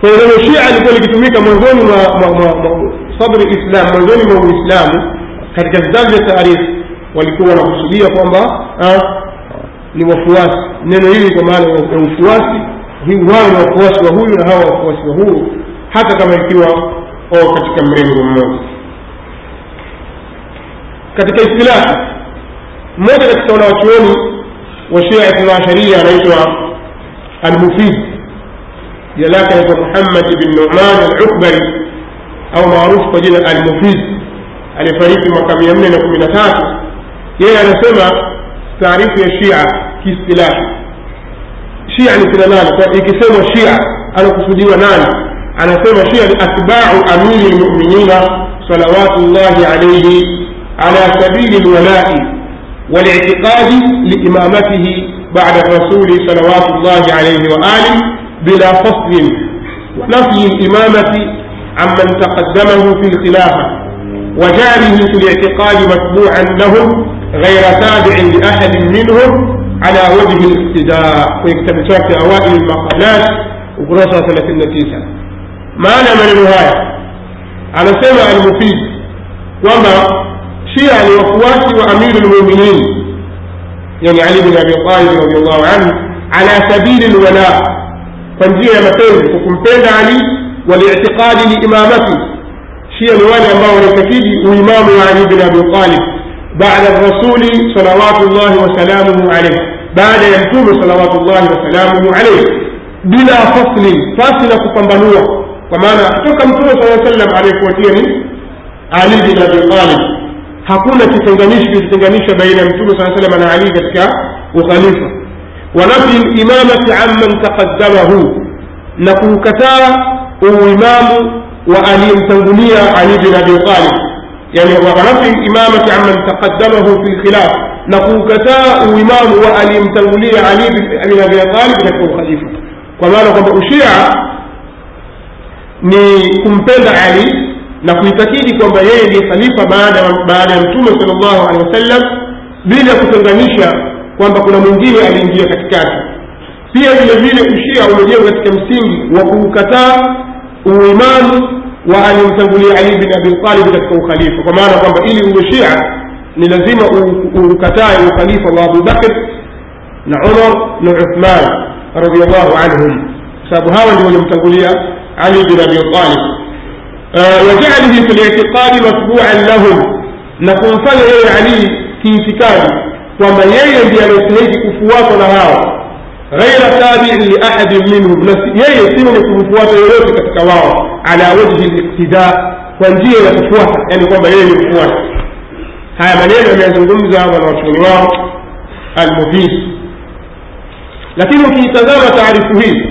kwa shia ilikuwa likitumika mwanzoni mwa sadri islam mwanzoni mwa uislamu katika vitabu vya taarifu walikuwa wanakusudia kwamba ah, ni wafuasi. Neno hili kwa maana ya ufuasi wao ni wafuasi wa huyu na hawa wafuasi wa huyu hata kama ikiwa o katika mrengo mmoja. Katika istilahi mmoja katika wanawachuoni wa shia ithnaasharia anaitwa almufid jina lake anaitwa muhammad bin numan alukbari au maarufu kwa jina almufid aliyefariki mwaka mia nne na kumi na tatu yeye anasema taarifu ya shia kiistilahi shia ni kina nani Kwa ikisemwa shia anakusudiwa nani anasema shia ni atbau amiri lmuminina salawatullahi alaihi ala sabili lwalai والاعتقاد لإمامته بعد الرسول صلوات الله عليه وآله بلا فصل ونفي الإمامة عمن تقدمه في الخلافة وجعله في الاعتقاد متبوعا لهم غير تابع لأحد منهم على وجه الاقتداء. ويكتب في أوائل المقالات وقرصة 39 معنى من النهاية على سمع المفيد. وما شيعة لوفوات وأمير المؤمنين يعني علي بن أبي طالب رضي الله عنه على سبيل الولاء. kwa njia ya mapenzi kwa kumpenda ali waliitikadi liimamati shia ni wale ambao wanaitakidi uimamu wa ali bin abi talib baada rasuli salawatu llahi wasalamuhu alaihi baada ya mtume salawatu llahi wasalamuhu alaihi bila faslin pasi na kupambanua. Kwa maana toka mtume saa sallam aliyefuatia ni ali bin abi talib. Hakuna kitenganishi kilichotenganishwa baina ya mtume saa salama na ali katika ukhalifa wa nafi limamati amman taqaddamahu na kuukataa uimamu wa aliyemtangulia ali bin abi talib yani wa nafi limamati amman taqaddamahu fi lkhilaf na kuukataa uimamu wa aliyemtangulia ali bin abi talib katika ukhalifa kwa maana kwamba ushia ni kumpenda ali na kuitakidi kwamba yeye ndiye khalifa baada baada ya mtume sallallahu alaihi wasallam bila kutenganisha kwamba kuna mwingine aliingia katikati. Pia vile vile ushia umejengwa katika msingi wa kuukataa uimamu wa alimtangulia ali bin abi talib katika ukhalifa. Kwa maana kwamba ili uwe shia ni lazima uukatae ukhalifa wa abu na umar na uthman radiallahu anhum. Kwa sababu hawa ndio waliomtangulia ali bin abi talib. Uh, Wajalihi fi litikadi matbuan lahum na kumfanya yeye alii kiitikadi kwamba yeye ndiye anastahiki kufuatwa na hao. Ghaira tabiin liahadin minhum na yeye si mwenye kumfuata yoyote katika wao. Ala wajhi liktida kwa njia ya kufuata yani kwamba yeye ni mfuata haya maneno ameyazungumza wanawachuoni wao almufid. Lakini ukiitazama taarifu hii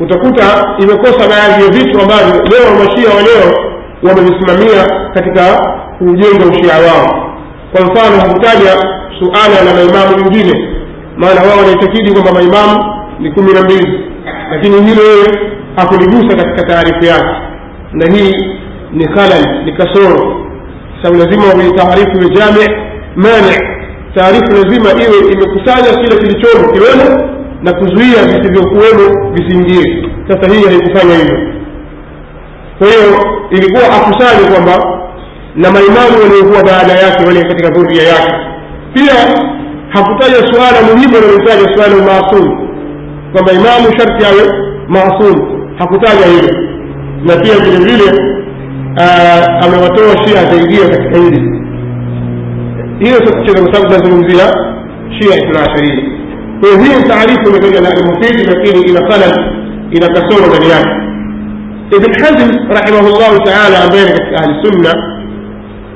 utakuta imekosa baadhi ya vitu ambavyo leo mashia wa leo wamevisimamia katika kujenga ushia wao. Kwa mfano hakutaja suala la maimamu wengine maana wao wanaitakidi kwamba maimamu ni kumi na mbili. Lakini hilo yeye hakuligusa katika taarifu yake. Na hii ni khalal ni kasoro. Sababu lazima kwenye taarifu ya jami mani. Taarifu lazima iwe imekusanya kile kilichomo kiwemo na kuzuia visivyokuwemo visiingie sasa hii haikufanya hivyo. Kwa hiyo ilikuwa akusanye kwamba na maimamu waliokuwa baada yake wale katika dhuria yake pia hakutaja suala muhimu analitaja suala maasum kwamba imamu sharti awe maasum hakutaja hilo na pia vile vile amewatoa shia zaingia katika hili hiyo sio kucheza kwa sababu tunazungumzia shia ithna asharia kwa hiyo taarifu imekuja na almufidi lakini ina khalal ina kasoro ndani yake ibn hazm rahimahullahu taala ambaye ni katika ahli sunna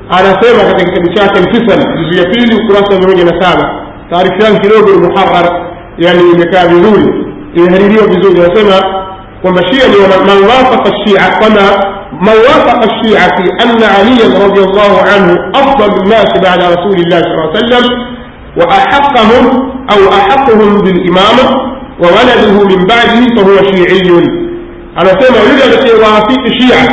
anasema katika kitabu chake lfisal juzu ya pili ukurasa mia moja na saba taarifu yake kidogo ni muharar yani imekaa vizuri imehaririwa vizuri anasema kwamba shia ni man wafaqa shia kwamba من وافق الشيعة في أن عليا رضي الله عنه أفضل الناس بعد رسول الله صلى الله عليه وسلم وأحقهم أو أحقهم بالإمامة وولده من بعده فهو شيعي أنا سمع يوجد وافق الشيعة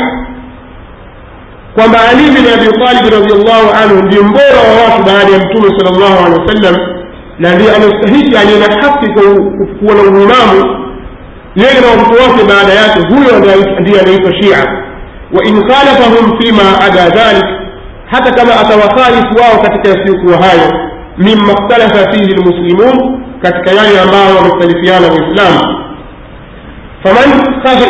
kwamba ali bin abi talib radiallahu anhu ndiye mbora wa watu baada ya mtume sal llahu alehi wasallam na ndiye anastahiki aliye na haki kuwa na uimamu yeye na watoto wake baada yake huyo ndiye anaitwa shia wa in khalafahum fima ada dhalik hata kama atawakhalifu wao katika yasiyokuwa hayo mima ikhtalafa fihi lmuslimun katika yale ambayo wamekhtalifiana waislamu faman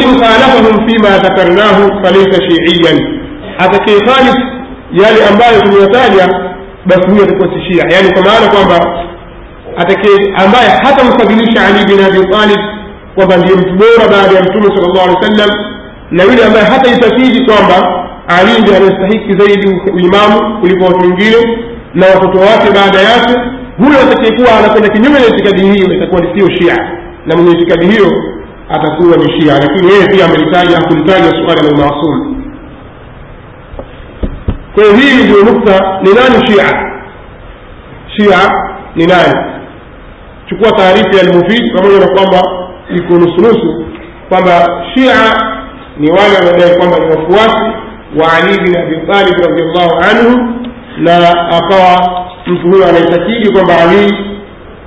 in khalafahum fima dhakarnahu falaysa shiiyan atakayekhalif yale ambayo tumeyataja basi huyo atakuwa si shia. Yaani kwa maana kwamba atakaye ambaye hatamfadhilisha ali bin abi talib kwamba ndiye mtu bora baada ya mtume sala llahu alehi wa sallam na yule ambaye hataitakidi kwamba ali ndiye anastahiki zaidi uimamu kuliko watu wengine na watoto wake baada yake huyo atakayekuwa anakwenda kinyume na itikadi hiyo itakuwa sio shia. Na mwenye itikadi hiyo atakuwa ni shia. Lakini yeye pia amelitaja hakulitaja suala la umaasum kwa hiyo hii ndio nukta ni nani shia? Shia ni nani? Chukua taarifa ya almufid pamoja na kwamba iko nusunusu kwamba shia ni wale wanaodai kwamba ni wafuasi wa ali bin abi talib radiallahu anhu na akawa mtu huyo anaitakidi kwamba ali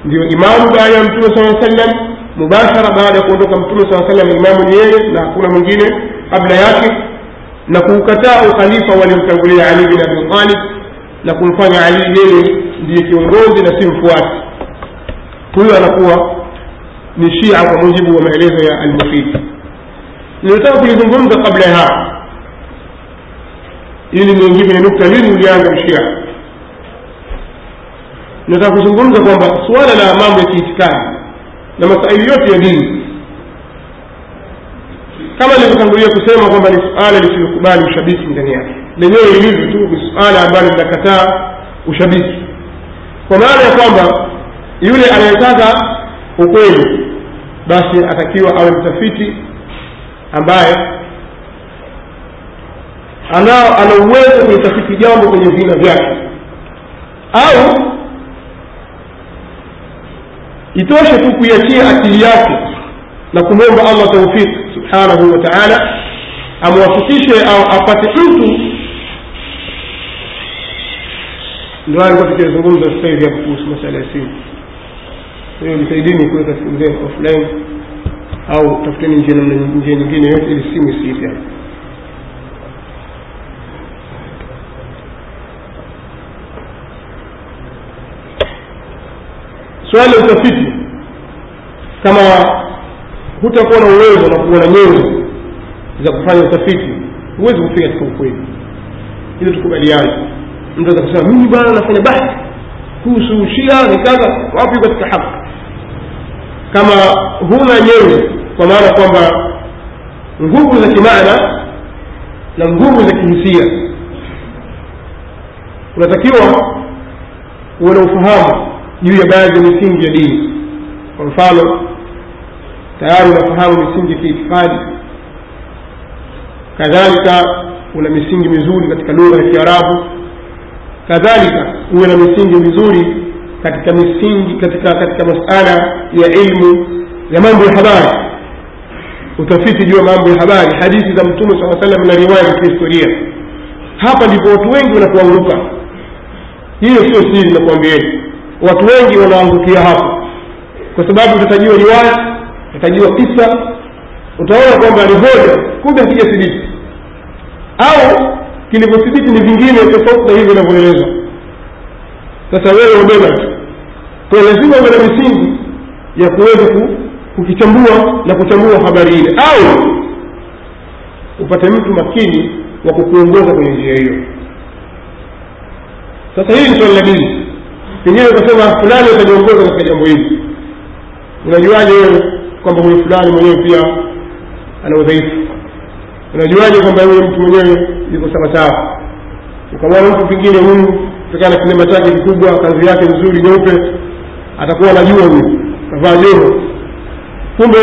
ndio imamu baada ya mtume saa sallam mubashara baada ya kuondoka mtume saa sallam imamu ni yeye na hakuna mwingine kabla yake na kuukataa ukhalifa waliomtangulia ali bin abi talib na kumfanya ali yeye ndiye kiongozi na si mfuasi. Huyo anakuwa ni shia kwa mujibu wa maelezo ya almufid nilitaka kulizungumza kabla ya hapo ili niingie kwenye nukta lini ulianza ushia nataka kuzungumza kwamba suala la mambo ya kiitikadi na masaili yote ya dini kama nilivyotangulia kusema kwamba ni suala lisilokubali ushabiki ndani yake. Lenyewe ilivyo tu ni suala ambalo linakataa ushabiki. Kwa maana ya kwamba yule anayetaka ukweli basi atakiwa awe mtafiti ambaye anao ana uwezo kulitafiti jambo kwenye vina vyake. Au itoshe tu kuiachia akili yake na kumwomba allah taufik subhanahu wa taala amwafikishe au apate mtu. Ndio alikuwa tukizungumza sasa hivi hapo kuhusu masala ya simu. Hiyo nisaidini kuweka simu zenu offline au tafuteni njia njia nyingine yote ili simu isiipe hapo. Swala utafiti. Kama hutakuwa na uwezo na kuwa na nyenzo za kufanya utafiti. Huwezi kufika katika ukweli. Ili tukubaliane. Mtu aweza kusema mimi bana nafanya bahthi kuhusu shia ni kadha wapi katika haki? Kama huna nyenzo kwa maana kwamba nguvu za kimaana na nguvu za kihisia unatakiwa uwe na ufahamu juu ya baadhi ya misingi ya dini. Kwa mfano tayari unafahamu misingi ya kiitikadi. Kadhalika una misingi mizuri katika lugha ya kiarabu. Kadhalika uwe na misingi mizuri katika misingi katika katika masala ya ilmu ya mambo ya habari. Utafiti juu ya mambo ya habari hadithi za mtume saa salam na riwaya za kihistoria. Hapa ndipo watu wengi wanapoanguka. Hiyo sio siri nakuambieni watu wengi wanaangukia hapo. Kwa sababu utatajiwa riwaya utatajiwa kisa utaona kwamba alihoja kumbe kumbe hakijathibiti au kilivyothibiti ni vingine tofauti na hivyo inavyoelezwa. Sasa wewe ubeba tu kwa lazima uwe na misingi ya kuweza kukichambua na kuchambua habari ile. Au upate mtu makini wa kukuongoza kwenye njia hiyo. Sasa hili ni swali la dini. Pengine ukasema fulani ataliongoza katika jambo hili. Unajuaje wewe kwamba huyu fulani mwenyewe pia ana udhaifu. Unajuaje kwamba huyu mtu mwenyewe yuko sawasawa ukamwona mtu pengine huyu kutokana na kilema chake kikubwa kazi yake nzuri nyeupe atakuwa anajua huyu kavaa joho. Kumbe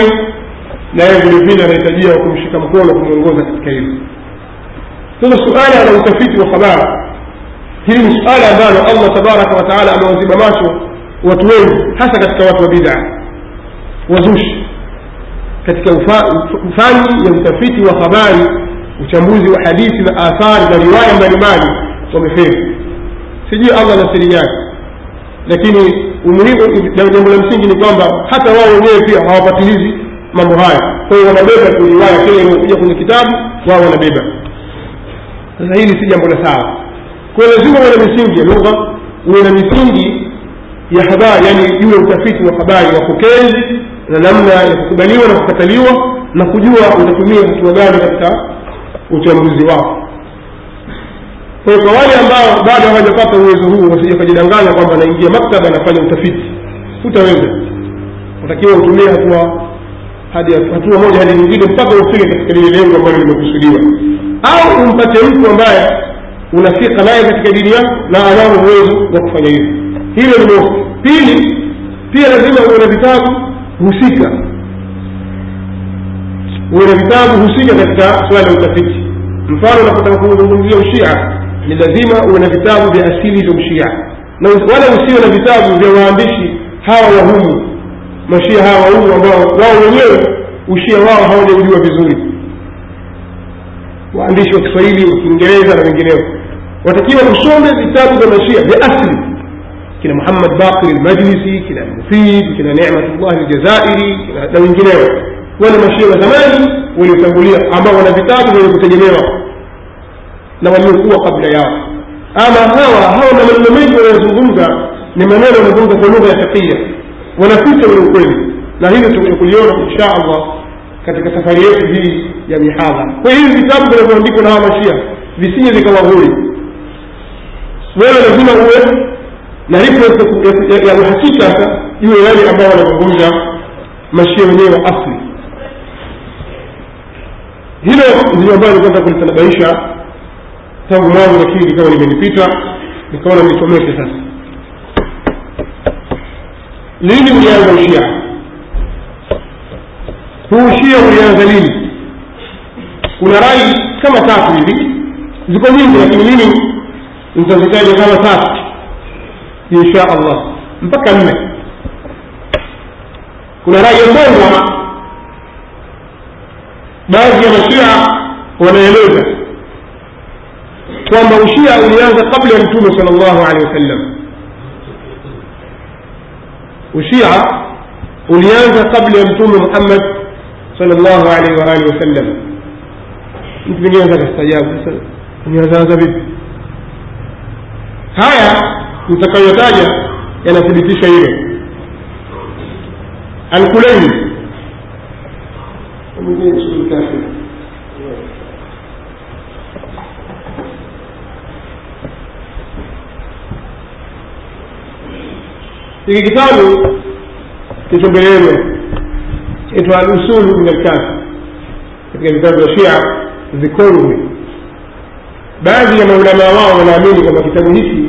na yeye vile vile anahitajia kumshika mkono kumwongoza katika hilo. Sasa suala la utafiti wa habari hili ni suala ambalo allah tabaraka wataala amewaziba macho watu wengi hasa katika watu wa bidaa wazushi katika ufani ya utafiti wa habari uchambuzi wa hadithi na athari na riwaya mbalimbali wamefeli sijui allah na siri yake lakini umuhimu jambo la msingi ni kwamba hata wao wenyewe pia hawapatilizi mambo haya. Kwa wanabeba tu riwaya kile inaokuja kwenye kitabu wao wanabeba. Sasa hili si jambo la sawa. Kwa hiyo lazima uwe na misingi ya lugha uwe na misingi ya habari yani ya utafiti wa habari wapokezi na namna ya kukubaliwa na kukataliwa na kujua utatumia hatua gani katika uchambuzi wao. Kwa kwa wale ambao bado hawajapata uwezo huu wasije wakajidanganya kwamba anaingia maktaba anafanya utafiti. Hutaweza. Utakiwa utumie hatua hadi hatua moja hadi nyingine mpaka ufike katika lile lengo ambalo limekusudiwa. Au umpate mtu ambaye unafika naye katika dini yako na anao uwezo wa kufanya hivyo. Hilo ni mosi pili pia lazima uwe na vitabu husika. Uwe na vitabu husika katika swala ya utafiti. Mfano unapotaka kuzungumzia ushia ni lazima uwe na vitabu vya asili vya ushia. Na wala usiwe na vitabu vya waandishi hawa wahumu mashia hawa wahumu ambao wao wenyewe ushia wao hawajaujua vizuri. Waandishi wa kiswahili wa kiingereza na wengineo watakiwa usome vitabu vya mashia vya asili kina muhammad bakir lmajlisi kina mufid kina nematullah aljazairi na wengineo. Wale mashia wa zamani waliotangulia ambao wana vitabu vyenye kutegemewa na waliokuwa kabla yao. Ama hawa hawa na maneno mengi wanayozungumza ni maneno yanazungumza kwa lugha ya takia wanaficha ule ukweli. Na hilo tutakuja kuliona insha allah katika safari yetu hii ya mihadha kwa hivi vitabu vinavyoandikwa na hawa mashia visije vikawahuri wewe lazima uwe na ripoti ya uhakika sasa juu ya yale ambao wanazungumza mashia wenyewe wa asli. Hilo ndio ambayo nilikuwa kulitanabaisha tangu mwanzo lakini likawa limenipita nikaona nisomeshe sasa. Lini ulianza ushia huu ushia ulianza lini? Kuna rai kama tatu hivi. Ziko nyingi lakini mimi nitazitaja kama tatu insha allah mpaka nne kuna rai kwanza baadhi ya mashia wanaeleza kwamba ushia ulianza kabla ya mtume sal llahu alehi wasallam ushia ulianza kabla ya mtume muhammad sal llahu alaihi waalihi wasallam mtu mwingine anza kastajabu sasa ulianzaanza vipi haya nitakayotaja yanathibitisha hilo. Alkulaini hiki kitabu kicho mbele yenu alusulu min alkafi katika vitabu vya shia vikongwe baadhi ya maulamaa wao wanaamini kwamba kitabu hiki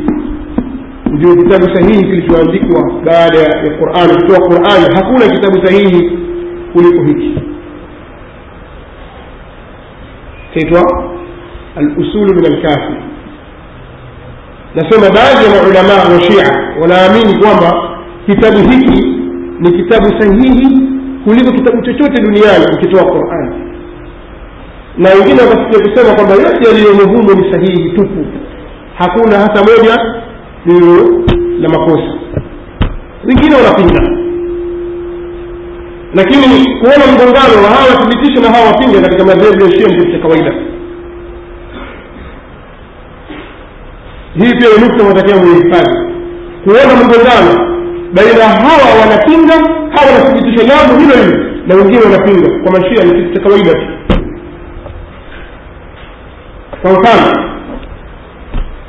ndio kitabu sahihi kilichoandikwa baada ya qurani kutoa qurani hakuna kitabu sahihi kuliko hiki. Kaitwa alusulu min alkafi nasema baadhi ya maulamaa wa shia wanaamini kwamba kitabu hiki ni kitabu sahihi kuliko kitabu chochote duniani ukitoa qurani na wengine wakafikia kusema kwamba yote yaliyomo humo ni sahihi tupu. Hakuna hata moja lililo la makosa. Wengine wanapinga. Lakini kuona mgongano wa hawa wathibitisha na hawa wapinga katika madhehebu ya shia kitu cha kawaida. Hii pia ni nukta watakia muhifadhi kuona mgongano baina hawa wanapinga hawa wanathibitisha jambo hilo hilo na wengine wanapinga. Kwa mashia ni kitu cha kawaida tu. Kwa mfano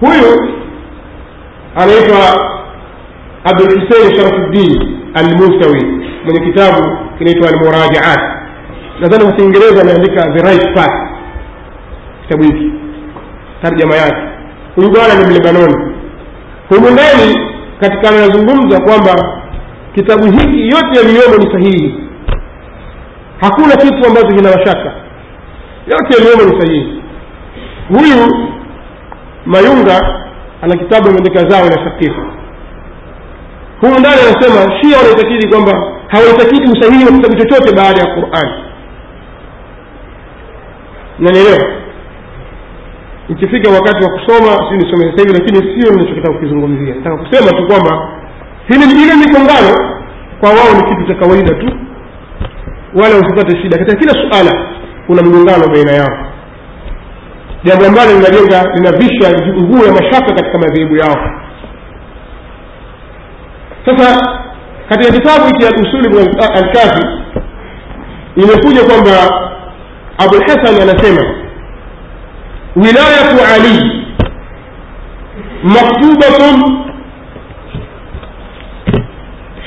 huyu anaitwa abdulhusein sharafuddin almusawi mwenye kitabu kinaitwa almurajaat nadhani kwa kiingereza ameandika the right path. Kitabu hiki. Tarjama yake. Huyu bwana ni mlebanoni. Humu ndani katika anazungumza kwamba kitabu hiki yote yaliyomo ni sahihi. Hakuna kitu ambacho kina mashaka. Yote yaliyomo ni sahihi. Huyu mayunga ana kitabu ameandika zao la shakifa humu ndani anasema shia wanaitakidi kwamba hawaitakidi usahihi wa kitabu chochote baada ya qurani nanielewa ikifika wakati wa kusoma si nisome sasa hivi lakini sio ninachokitaka kukizungumzia. Nataka kusema tu kwamba hili ile migongano kwa wao ni kitu cha kawaida tu. Wala usipate shida. Katika kila suala kuna mgongano baina yao jambo ambalo linajenga linavisha nguo ya mashaka katika madhehebu yao. Sasa katika kitabu hiki al-usuli al-kafi imekuja kwamba abulhasan anasema wilayatu ali maktubatun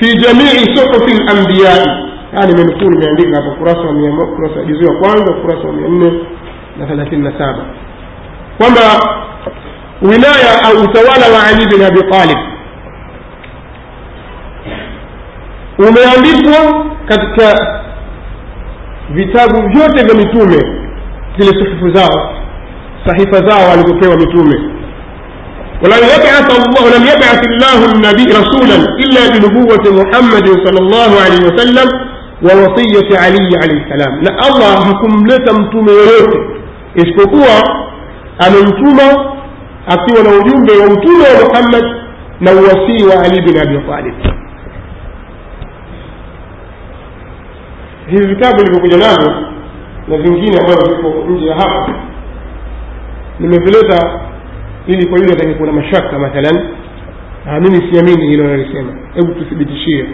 fi jamii suhufi lambiyai yani menukuu nimeandika hapa kurasa wa kurasa juzi wa kwanza kurasa wa mia nne na thelathini na saba kwamba wilaya au utawala wa ali bin abi talib umeandikwa katika vitabu vyote vya mitume zile suhufu zao sahifa zao walizopewa mitume ولم يبعث الله ولم يبعث الله النبي رسولا الا بنبوة محمد صلى الله عليه وسلم ووصية علي عليه السلام لا الله yoyote isipokuwa amemtuma akiwa na ujumbe wa utume wa Muhammad na uwasii wa Ali bin Abi Talib. Hivi vitabu ilivyokuja navyo na vingine ambavyo viko nje ya hapa nimevileta ili kwa yule atake kuna mashaka mathalan. Mimi siamini hilo nalisema hebu tuthibitishie.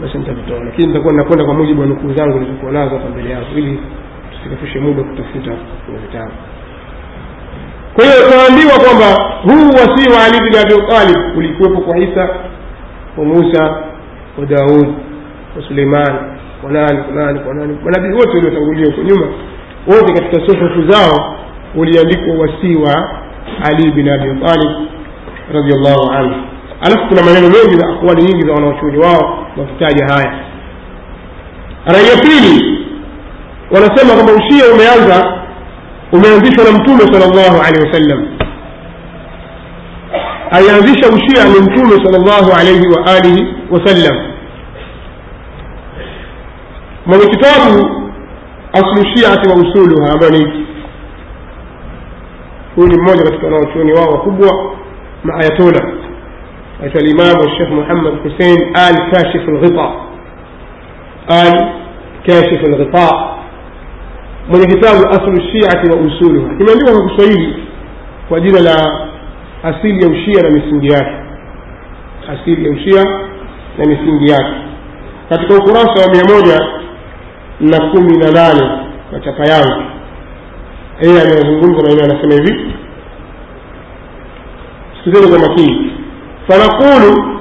Basi nitavitoa lakini nitakuwa nakwenda kwa mujibu wa nukuu zangu nilizokuwa nazo hapa mbele yako ili tusikafishe muda kutafuta vitabu. Kwa hiyo tunaambiwa kwamba huu wasii wa ali bin abi talib ulikuwepo kwa isa kwa musa kwa daud kwa suleiman kwa nani kwa nani kwa nani manabii wote waliotangulia huko nyuma. Wote katika suhufu zao uliandikwa wasii wa ali bin abi talib radiallahu anhu. Alafu kuna maneno mengi na akwali nyingi za wanaochuni wao wakitaja haya. Rai ya pili wanasema kwamba ushia umeanza umeanzishwa na mtume sal llahu alehi wasallam alianzisha ushia ni mtume sal llahu alaihi wa alihi wasallam mwenye kitabu aslu shiati wa usuluha ambayo ni huyu ni mmoja katika wanaochuoni wao wakubwa maayatola aitwa limamu shekh muhammad husein al kashif lghita al kashif lghita mwenye kitabu aslu shiati wa usuluha kimeandikwa kwa kiswahili kwa jina la asili ya ushia na misingi yake. Asili ya ushia na misingi yake. Katika ukurasa wa mia moja na kumi na nane kwa chapa yangu. Yeye anayezungumza na yeye anasema hivi. Sikizeni kwa makini. Fanaqulu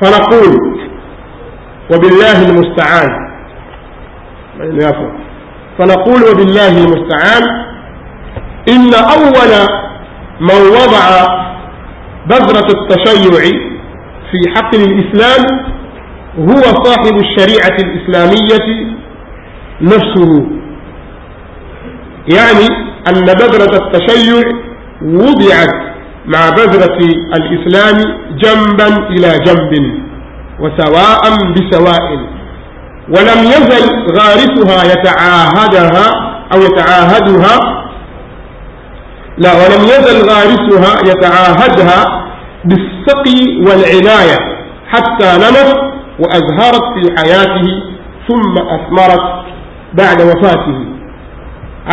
fanaqulu wabillahi lmustaan maneno yapo فنقول وبالله المستعان إن أول من وضع بذرة التشيع في حقل الإسلام هو صاحب الشريعة الإسلامية نفسه. يعني أن بذرة التشيع وضعت مع بذرة الإسلام جنبا إلى جنب وسواء بسواء. ولم يزل غارسها يتعاهدها أو يتعاهدها. لا ولم يزل غارسها يتعاهدها بالسقي والعناية حتى نمت وأزهرت في حياته ثم أثمرت بعد وفاته.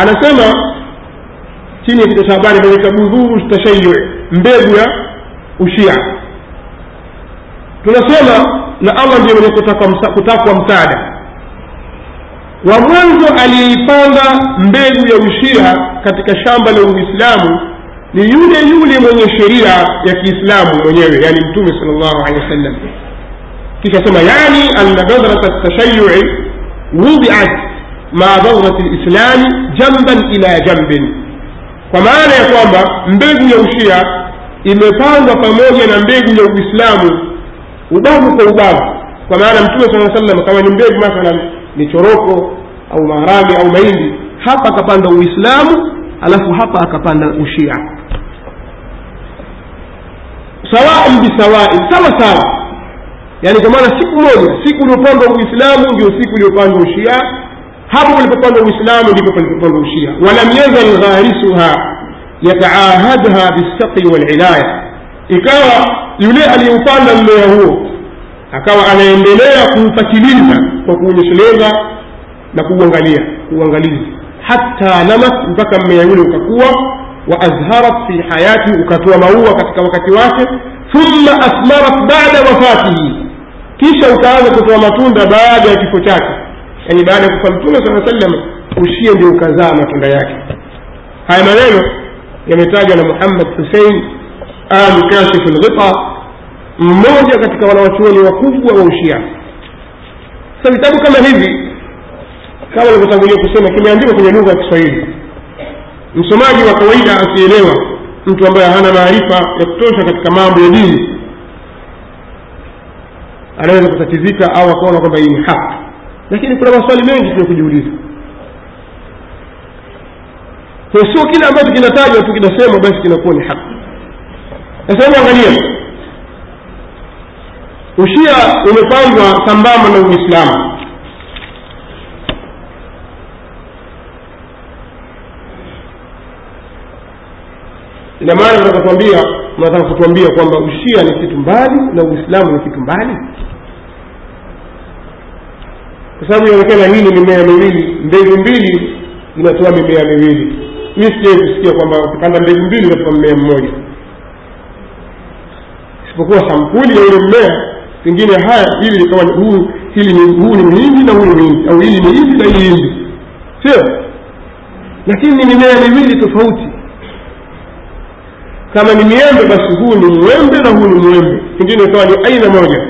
أنا سمع chini ya kichwa cha habari inaitwa budhuru tashayu na allah ndiye mwenye kutakwa msaada. Wa mwanzo aliyeipanda mbegu ya ushia katika shamba la uislamu ni yule yule mwenye sheria ya kiislamu mwenyewe yani mtume sal llahu alehi wasallam. Kisha sema yani anna badrat tashayui wudiat maa badrat lislami jamban ila jambin. Kwa maana ya kwamba mbegu ya ushia imepandwa pamoja na mbegu ya uislamu ubavu kwa ubavu. Kwa maana mtume saa salam kama ni mbegu mathalan ni choroko au maharage au mahindi. Hapa akapanda uislamu alafu hapa akapanda ushia. Sawaan bisawain sawa sawa. Yaani kwa maana siku moja siku uliopandwa uislamu ndio siku iliyopandwa ushia. Hapo palipopandwa uislamu ndipo palipopandwa ushia. Walam yazal gharisuha yataahadha bilsaqi walinaya ikawa yule aliyeupanda mmea huo. Akawa anaendelea kuupatiliza kwa kuunyesheleza na kuuangalia kuuangalizi. Hata namat mpaka mmea yule ukakuwa wa azharat fi hayati ukatoa maua katika wakati wake. Thumma asmarat bada wafatihi. Kisha ukaanza kutoa matunda baada ya kifo chake. Yani baada ya kufa mtume saa sallam ushie ndio ukazaa matunda yake. Haya maneno yametajwa na muhammad husein alu kashifu lghita mmoja katika wanawachuoni wakubwa wa ushia. Sasa vitabu kama hivi kama nilivyotangulia kusema kimeandikwa kwenye lugha ya kiswahili. Msomaji wa kawaida asielewa mtu ambaye hana maarifa ya kutosha katika mambo ya dini anaweza kutatizika au akaona kwamba hii ni haki. Lakini kuna maswali mengi tuya kujiuliza. Sio kile ambacho kinatajwa tu kinasema basi kinakuwa ni haki sasa hebu angalia. Ushia umepangwa sambamba na uislamu. Ina maana nataka kuambia kutuambia kwamba ushia ni kitu mbali na uislamu ni kitu mbali. Kwa sababu inaonekana hii ni mimea miwili mbegu mbili inatoa mimea miwili. Mi sijai kusikia kwamba ukipanda mbegu mbili unatoa mmea mmoja isipokuwa sampuli ya ule mmea. Pengine haya hili likawa huu hili ni huu ni mhindi na huu ni mhindi au hili ni hindi na hili hindi. Sio? Lakini ni mimea miwili tofauti. Kama ni miembe basi huu ni mwembe na huu ni mwembe. Pengine ikawa ni aina moja.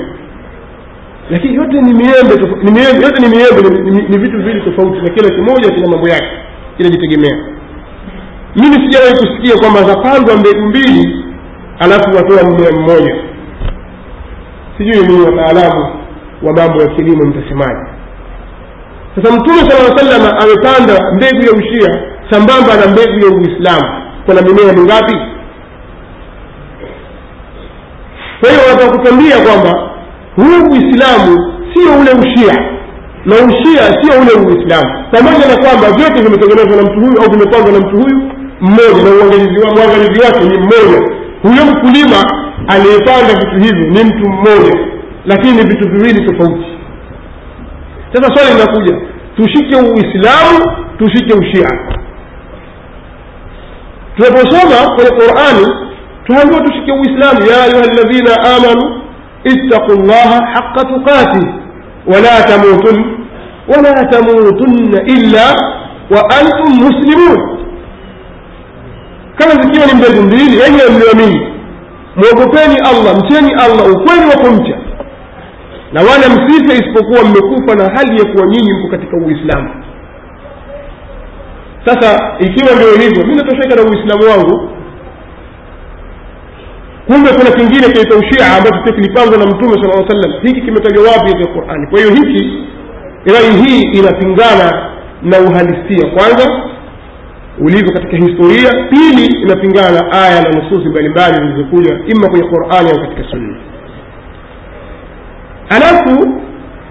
Lakini yote ni miembe ni miembe yote ni miembe ni, ni, ni vitu viwili tofauti na kila kimoja kina mambo yake kinajitegemea. Mimi sijawahi kusikia kwamba zapandwa mbegu mbili alafu watoa mmea mmoja. Sijui ni wataalamu wa mambo ya kilimo mtasemaji sasa mtume sala salama amepanda mbegu ya ushia sambamba na mbegu ya uislamu. Kuna mimea mingapi? Kwa hiyo wanataka kutambia kwamba huu uislamu sio ule ushia na ushia sio ule uislamu. Pamoja na kwamba vyote vimetengenezwa na mtu huyu au vimepangwa na mtu huyu mmoja na uangalizi wake ni mmoja huyo mkulima aliyepanda vitu hivyo ni mtu mmoja lakini ni vitu viwili tofauti sasa swali linakuja tushike uislamu tushike ushia tunaposoma kwenye qurani tuambiwa tushike uislamu ya ayuha ladhina amanu ittaqu llaha haqa tuqatih wala tamutun wala tamutunna illa wa antum muslimun kama zikiwa ni mbegu mbili yenye mlioamini mwogopeni allah mcheni allah ukweli wa kumcha. Na wala msife isipokuwa mmekufa na hali ya kuwa nyinyi mko katika uislamu. Sasa ikiwa ndio hivyo mi natosheka na uislamu wangu. Kumbe kuna kingine kinaitwa ushia ambacho pia kilipangwa na mtume sala aa sallam hiki kimetajwa wapi katika qurani? Kwa hiyo hiki rai hii inapingana na uhalisia. Kwanza ulivyo katika historia. Pili inapingana na aya na nususi mbalimbali zilizokuja ima kwenye qurani au katika sunna. Alafu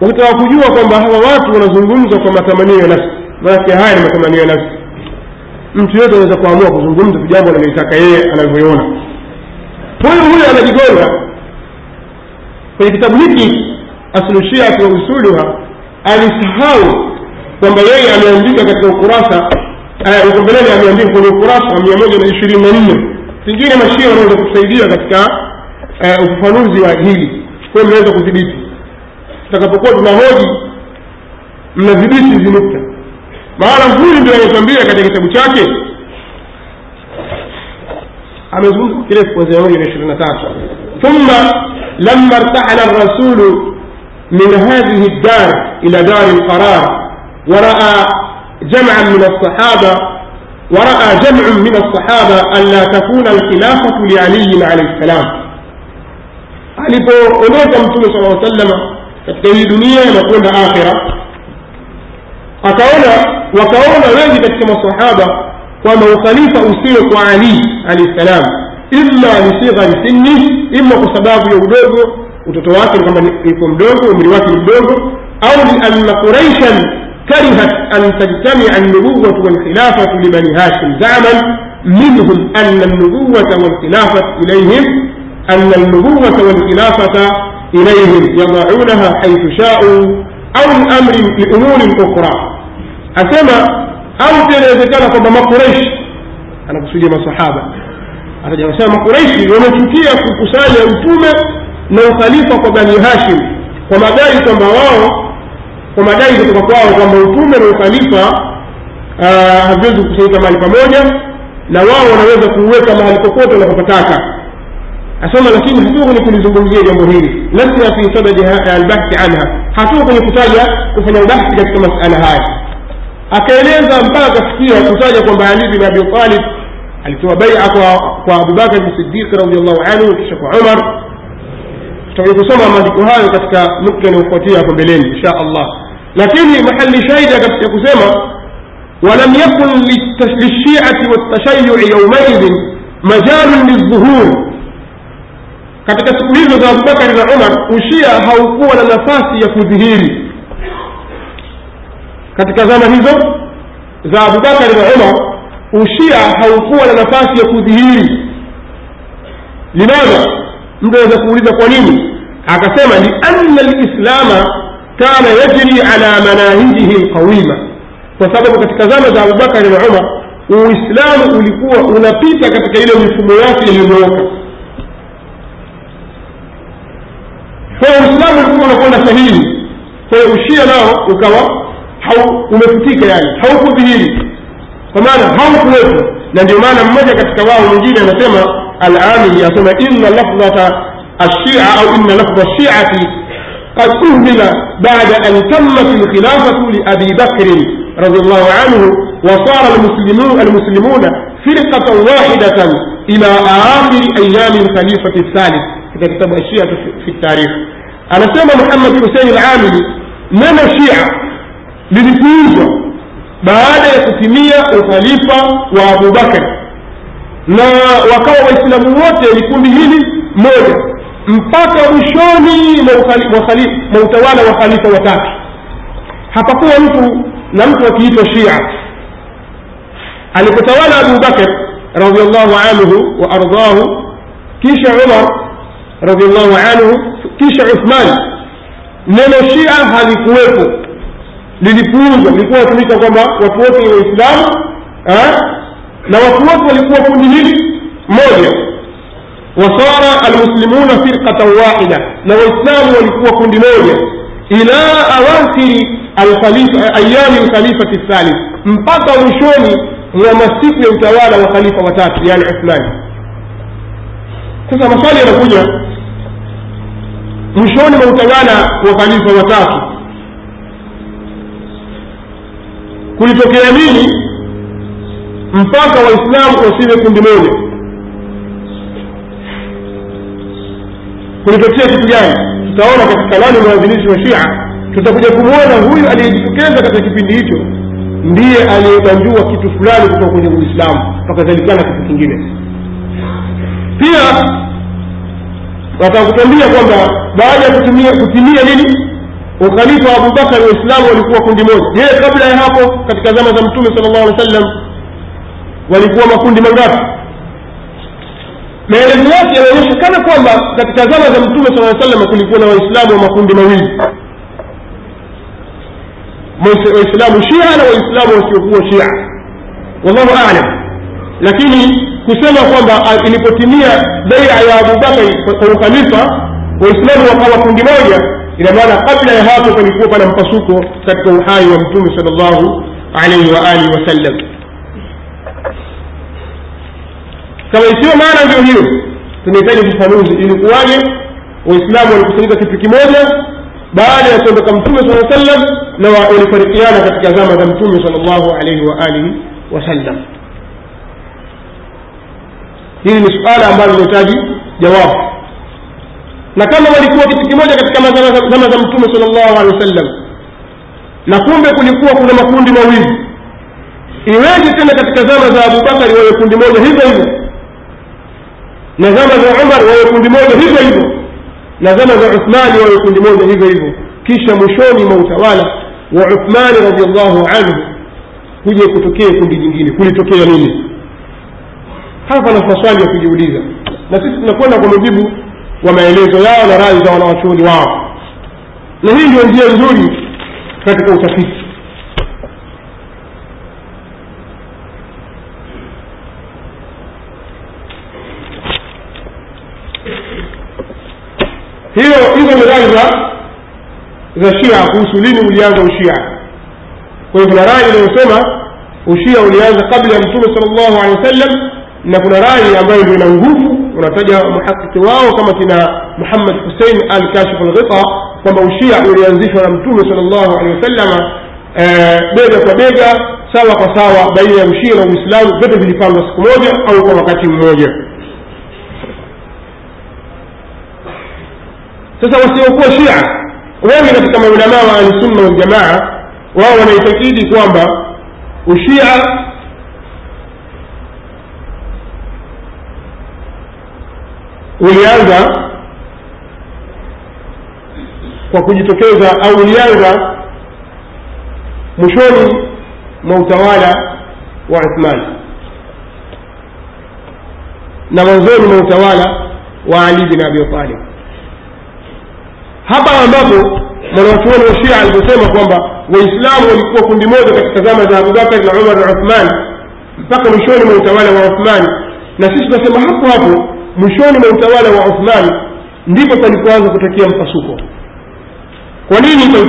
ukitaka kujua kwamba hawa watu wanazungumza kwa matamanio ya nafsi manake haya ni matamanio ya nafsi. Mtu yote anaweza kuamua kuzungumza vijambo jambo analolitaka yeye anavyoona huyu huyu anajigonga. Kwenye kitabu hiki aslushiat wa usuluha alisahau kwamba yeye ameandika katika ukurasa uko mbeleni ameandika kwenye ukurasa wa mia moja na ishirini na nne. Pengine mashia wanaweza kusaidia katika ufafanuzi wa hili. Kwayo mnaweza kudhibiti. Tutakapokuwa tunahoji mnadhibiti hizi nukta. Maana huyu ndio anatuambia katika kitabu chake. Amezungumza kirefu kuanzia moja na ishirini na tatu. Thumma lama irtahala rasulu min hadhihi ddar ila dari lqarar waraa جمعا من الصحابة ورأى جمع من الصحابة أن لا تكون الخلافة لعلي عليه السلام alipoondoka mtume sala aa sallama katika hii dunia na kwenda akhira akaona wakaona wengi katika masahaba kwamba ukhalifa usiwe kwa ali alahi ssalam imma lisighari sinni imma kwa sababu ya udogo utoto wake kwamba yuko mdogo umri wake ni mdogo au lianna quraishan كرهت أن تجتمع النبوة والخلافة لبني هاشم زعما. منهم أن النبوة والخلافة إليهم أن النبوة والخلافة إليهم يضعونها حيث شاءوا أو لأمر لأمور أخرى. أسمى أو تنزكنا كما مقريش أنا بسجي مصحابة ataja kusema makureishi wamechukia kukusanya utume na ukhalifa kwa bani hashim kwa madai kwamba kwa madai kutoka kwao kwamba utume na ukhalifa haviwezi kukusanyika mahali pamoja na wao wanaweza kuuweka mahali popote wanapopataka asema lakini hatuko kwenye kulizungumzia jambo hili lasna fi sadadi albahthi anha hatuko kwenye kutaja kufanya ubahthi katika masala haya akaeleza mpaka akafikia kutaja kwamba ali bin abi talib alitoa baia kwa kwa abubakar bin sidiq radiallahu anhu kisha kwa umar tutakuja kusoma maandiko hayo katika nukta inayofuatia hapo mbeleni insha allah lakini mahali shahidi akafikia kusema ولم يكن للشيعة والتشيع يومئذ مجال للظهور katika siku hizo za abubakari na umar ushia haukuwa na nafasi ya kudhihiri katika zama hizo za abubakari na umar ushia haukuwa na nafasi ya kudhihiri limadha mtu aweza kuuliza kwa nini akasema lianna lislama kana yajri ala manahijihim qawima. Kwa sababu katika zama za abubakari na umar uislamu ulikuwa unapita katika ile mifumo yake iliyonyooka. Kwa uislamu ulikuwa unakwenda sahihi. Kwa ushia nao ukawa umefutika yani haukudhihiri. Kwa maana haukuwepo. Na ndio maana mmoja katika wao mwingine anasema alamili asema inna lafdhata ashia au inna lafdha shiati قد أهمل بعد أن تمت الخلافة لأبي بكر رضي الله عنه وصار المسلمون المسلمون فرقة واحدة إلى آخر أيام الخليفة الثالث. كتاب كتاب الشيعة في التاريخ. أنا سمى محمد حسين العاملي نما الشيعة للفوزة baada ya kutimia ukhalifa wa abubakari na wakawa waislamu wote ni kundi mpaka mwishoni mwa utawala wa khalifa watatu hapakuwa mtu na mtu akiitwa shia. Alipotawala abubakar radiallahu anhu wa ardahu kisha umar radiallahu anhu kisha uthman neno shia halikuwepo. Lilipuuzwa lilikuwa natumika kwamba watu wote ni waislamu na watu wote walikuwa kundi hili moja wasara almuslimuna firqatan wahida. Na waislamu walikuwa kundi moja. Ila awakhiri ayami lkhalifati thalith. Mpaka mwishoni mwa masiku ya utawala wa khalifa watatu yani uthmani sasa maswali yanakuja. Mwishoni mwa utawala wa khalifa watatu kulitokea nini mpaka waislamu wasiwe kundi moja kulitokea kitu gani? Tutaona katika nani mwanzilishi wa shia. Tutakuja kumwona huyu aliyejitokeza katika kipindi hicho ndiye aliyebanjua kitu fulani kutoka kwenye uislamu pakazalikana kitu kingine. Pia watakutambia kwamba baada ya kutimia kutimia nini? Ukhalifa wa abubakar waislamu walikuwa kundi moja. Je kabla ya hapo katika zama za mtume sala llahu alih wa sallam walikuwa makundi mangapi maelezo yake yanaonyesha kana kwamba katika zama za mtume saa salam kulikuwa na waislamu wa makundi mawili. Waislamu shia na waislamu wasiokuwa shia. Wallahu alam. Lakini kusema kwamba ilipotimia beia ya abubakari kwa ukhalifa waislamu wakawa kundi moja ina maana kabla ya hapo palikuwa pana mpasuko katika uhai wa mtume sal llahu alaihi wa alihi wasallam kama isiyo maana ndio hiyo tunahitaji ufafanuzi ilikuwaje waislamu walikusanyika kitu kimoja baada ya kuondoka mtume saa sallam na walifarikiana katika zama za mtume sal llahu alaihi wa alihi wasallam. Hili ni suala ambalo linahitaji jawabu. Na kama walikuwa kitu kimoja katika zama za mtume sal llahu alehi wasallam na kumbe kulikuwa kuna makundi mawili iweje tena katika zama za abubakari wawe kundi moja hivyo hivyo na zama za umar wawe kundi moja hivyo hivyo. Na zama za uthmani wawe kundi moja hivyo hivyo. Kisha mwishoni mwa utawala wa uthmani radiallahu anhu kuja kutokea kundi jingine. Kulitokea nini? Hapa na maswali ya kujiuliza. Na sisi tunakwenda kwa mujibu wa maelezo yao na rai za wanawachuoni wao. Na hii ndio njia nzuri katika utafiti hiyo hizo ni za za shia kuhusu lini ulianza ushia kwa hiyo kuna rai inayosema ushia ulianza kabla ya mtume sal llahu alehi wa sallam na kuna rai ambayo ndio ina nguvu unataja muhakiki wao kama kina muhammad husein al kashif alghita kwamba ushia ulianzishwa na mtume sal llahu alehi wasallama bega kwa bega sawa kwa sawa baina ya ushia na uislamu vyote vilipangwa siku moja au kwa wakati mmoja sasa wasiokuwa shia wengi katika maulamaa wa ahlusunna waljamaa wao wanaitakidi kwamba ushia ulianza kwa kujitokeza au ulianza mwishoni mwa utawala wa uthman. Na mwanzoni mwa utawala wa ali bin abi talib hapa ambapo mwanawachuoni wa shia aliposema kwamba waislamu walikuwa kundi moja katika zama za abubakar na umar na uthman mpaka mwishoni mwa utawala wa uthman. Na sisi tunasema hapo hapo mwishoni mwa utawala wa uthman ndipo palipoanza kutokea mpasuko. Kwa nini